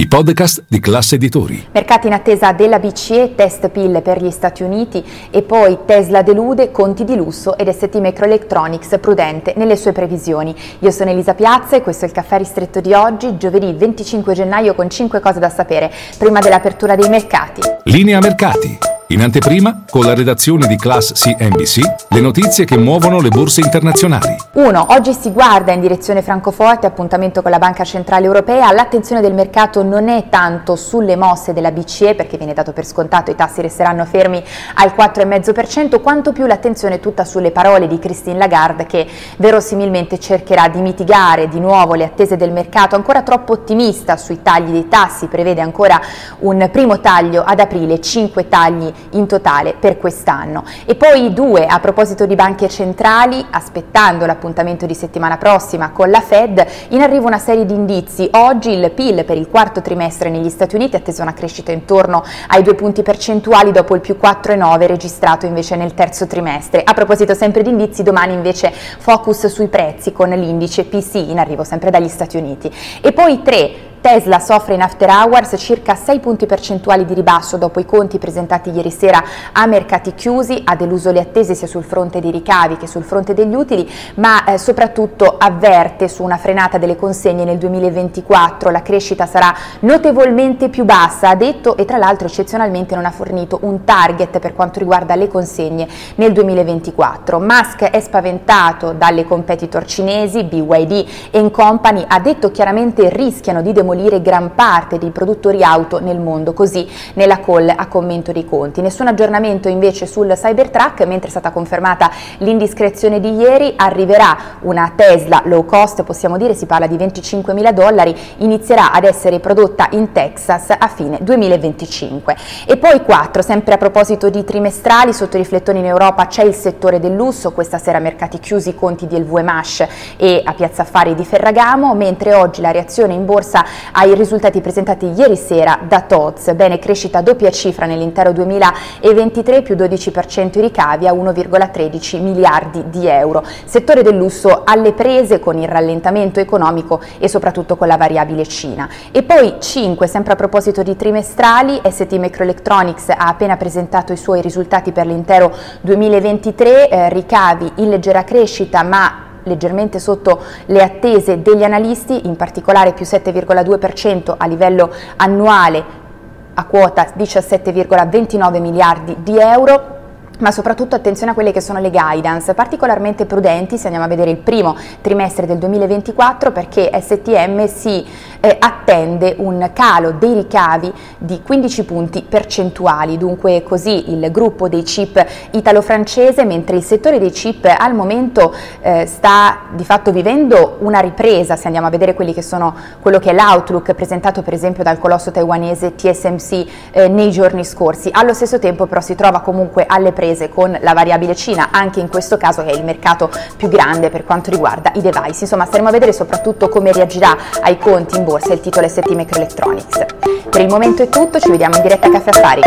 i podcast di classe editori. Mercati in attesa della BCE, test PIL per gli Stati Uniti e poi Tesla delude, conti di lusso ed ST Microelectronics prudente nelle sue previsioni. Io sono Elisa Piazza e questo è il caffè ristretto di oggi, giovedì 25 gennaio con 5 cose da sapere prima dell'apertura dei mercati. Linea mercati. In anteprima, con la redazione di Class CNBC, le notizie che muovono le borse internazionali. 1. Oggi si guarda in direzione Francoforte, appuntamento con la Banca Centrale Europea. L'attenzione del mercato non è tanto sulle mosse della BCE, perché viene dato per scontato i tassi resteranno fermi al 4,5%, quanto più l'attenzione è tutta sulle parole di Christine Lagarde, che verosimilmente cercherà di mitigare di nuovo le attese del mercato, ancora troppo ottimista sui tagli dei tassi, prevede ancora un primo taglio ad aprile, 5 tagli in totale per quest'anno. E poi due, a proposito di banche centrali, aspettando l'appuntamento di settimana prossima con la Fed, in arrivo una serie di indizi. Oggi il PIL per il quarto trimestre negli Stati Uniti ha atteso una crescita intorno ai due punti percentuali dopo il più 4,9 registrato invece nel terzo trimestre. A proposito sempre di indizi, domani invece focus sui prezzi con l'indice PC in arrivo sempre dagli Stati Uniti. E poi tre, Tesla soffre in after hours circa 6 punti percentuali di ribasso dopo i conti presentati ieri sera a mercati chiusi, ha deluso le attese sia sul fronte dei ricavi che sul fronte degli utili, ma eh, soprattutto avverte su una frenata delle consegne nel 2024, la crescita sarà notevolmente più bassa, ha detto e tra l'altro eccezionalmente non ha fornito un target per quanto riguarda le consegne nel 2024. Musk è spaventato dalle competitor cinesi, BYD e Company, ha detto chiaramente rischiano di demolire demolire gran parte dei produttori auto nel mondo, così nella call a commento dei conti. Nessun aggiornamento invece sul Cybertruck, mentre è stata confermata l'indiscrezione di ieri, arriverà una Tesla low cost, possiamo dire si parla di 25 mila dollari, inizierà ad essere prodotta in Texas a fine 2025. E poi 4, sempre a proposito di trimestrali, sotto i riflettori in Europa c'è il settore del lusso, questa sera mercati chiusi, conti di LVMH e a Piazza Affari di Ferragamo, mentre oggi la reazione in borsa ai risultati presentati ieri sera da TOTS. Bene, crescita a doppia cifra nell'intero 2023, più 12% i ricavi a 1,13 miliardi di euro. Settore del lusso alle prese con il rallentamento economico e soprattutto con la variabile Cina. E poi 5, sempre a proposito di trimestrali, ST Microelectronics ha appena presentato i suoi risultati per l'intero 2023, eh, ricavi in leggera crescita ma leggermente sotto le attese degli analisti, in particolare più 7,2% a livello annuale a quota 17,29 miliardi di euro ma soprattutto attenzione a quelle che sono le guidance, particolarmente prudenti se andiamo a vedere il primo trimestre del 2024 perché STM si eh, attende un calo dei ricavi di 15 punti percentuali, dunque così il gruppo dei chip italo-francese, mentre il settore dei chip al momento eh, sta di fatto vivendo una ripresa, se andiamo a vedere che sono, quello che è l'outlook presentato per esempio dal colosso taiwanese TSMC eh, nei giorni scorsi, allo stesso tempo però si trova comunque alle prese con la variabile Cina, anche in questo caso che è il mercato più grande per quanto riguarda i device, insomma staremo a vedere soprattutto come reagirà ai conti in borsa il titolo ST Microelectronics. Per il momento è tutto, ci vediamo in diretta a Caffè Affari.